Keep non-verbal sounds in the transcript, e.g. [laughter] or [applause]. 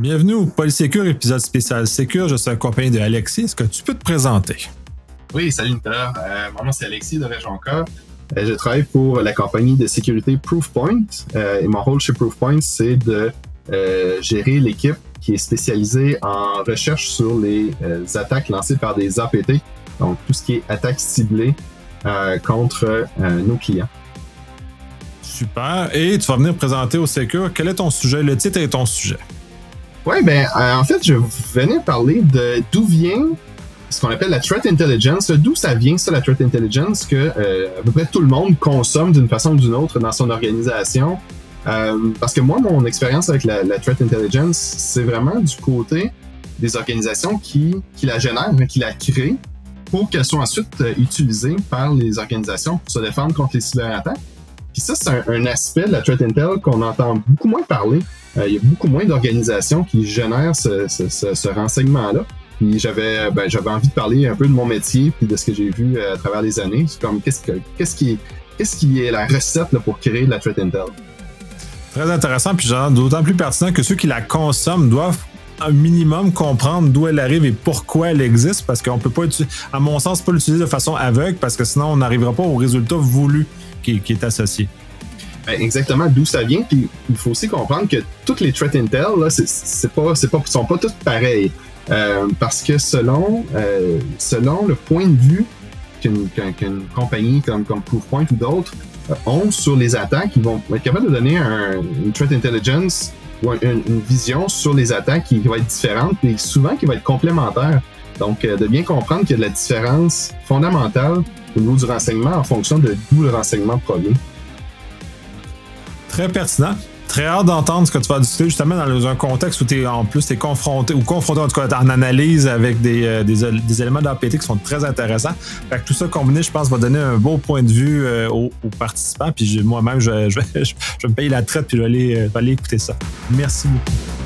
Bienvenue au Polysécure, épisode spécial Sécure. Je suis accompagné de Alexis. Est-ce que tu peux te présenter? Oui, salut Nicolas. Euh, mon nom c'est Alexis de Région-Ca. Euh, je travaille pour la compagnie de sécurité Proofpoint euh, et mon rôle chez Proofpoint, c'est de euh, gérer l'équipe qui est spécialisée en recherche sur les attaques lancées par des APT, donc tout ce qui est attaques ciblées euh, contre nos clients. Super. Et tu vas venir présenter au Sécure. Quel est ton sujet? Le titre est ton sujet. Ouais, ben euh, en fait, je venais parler de d'où vient ce qu'on appelle la threat intelligence, d'où ça vient ça la threat intelligence que euh, à peu près tout le monde consomme d'une façon ou d'une autre dans son organisation. Euh, parce que moi, mon expérience avec la, la threat intelligence, c'est vraiment du côté des organisations qui, qui la génèrent, qui la créent, pour qu'elle soit ensuite euh, utilisée par les organisations pour se défendre contre les cyberattaques. Puis ça, c'est un, un aspect de la threat intel qu'on entend beaucoup moins parler. Euh, il y a beaucoup moins d'organisations qui génèrent ce, renseignement-là. Puis j'avais ben, j'avais envie de parler un peu de mon métier puis de ce que j'ai vu euh, à travers les années. C'est comme qu'est-ce que qu'est-ce qui est la recette pour créer de la threat intel? Très intéressant, puis d'autant plus pertinent que ceux qui la consomment doivent un minimum comprendre d'où elle arrive et pourquoi elle existe, parce qu'on peut pas, à mon sens, pas l'utiliser de façon aveugle, parce que sinon on n'arrivera pas au résultat voulu qui est associé. Ben, exactement d'où ça vient. Puis il faut aussi comprendre que toutes les threat intel là, c'est, pas, c'est pas, sont pas toutes pareilles. Euh, parce que selon, euh, selon le point de vue qu'une, qu'une, compagnie comme, comme Proofpoint ou d'autres euh, ont sur les attaques, ils vont être capables de donner un, une threat intelligence ou un- une, vision sur les attaques qui va être différente, mais souvent qui va être complémentaire. Donc, euh, de bien comprendre qu'il y a de la différence fondamentale au niveau du renseignement en fonction de d'où le renseignement provient. Très pertinent. Très hâte d'entendre ce que tu vas discuter justement dans un contexte où tu es en plus confronté ou confronté en tout cas en analyse avec des, euh, des, éléments d'APT qui sont très intéressants. Fait que tout ça combiné, je pense, va donner un beau point de vue euh, aux, participants. Puis moi-même, je, [laughs] je, vais me payer la traite puis aller, euh, je vais aller écouter ça. Merci beaucoup.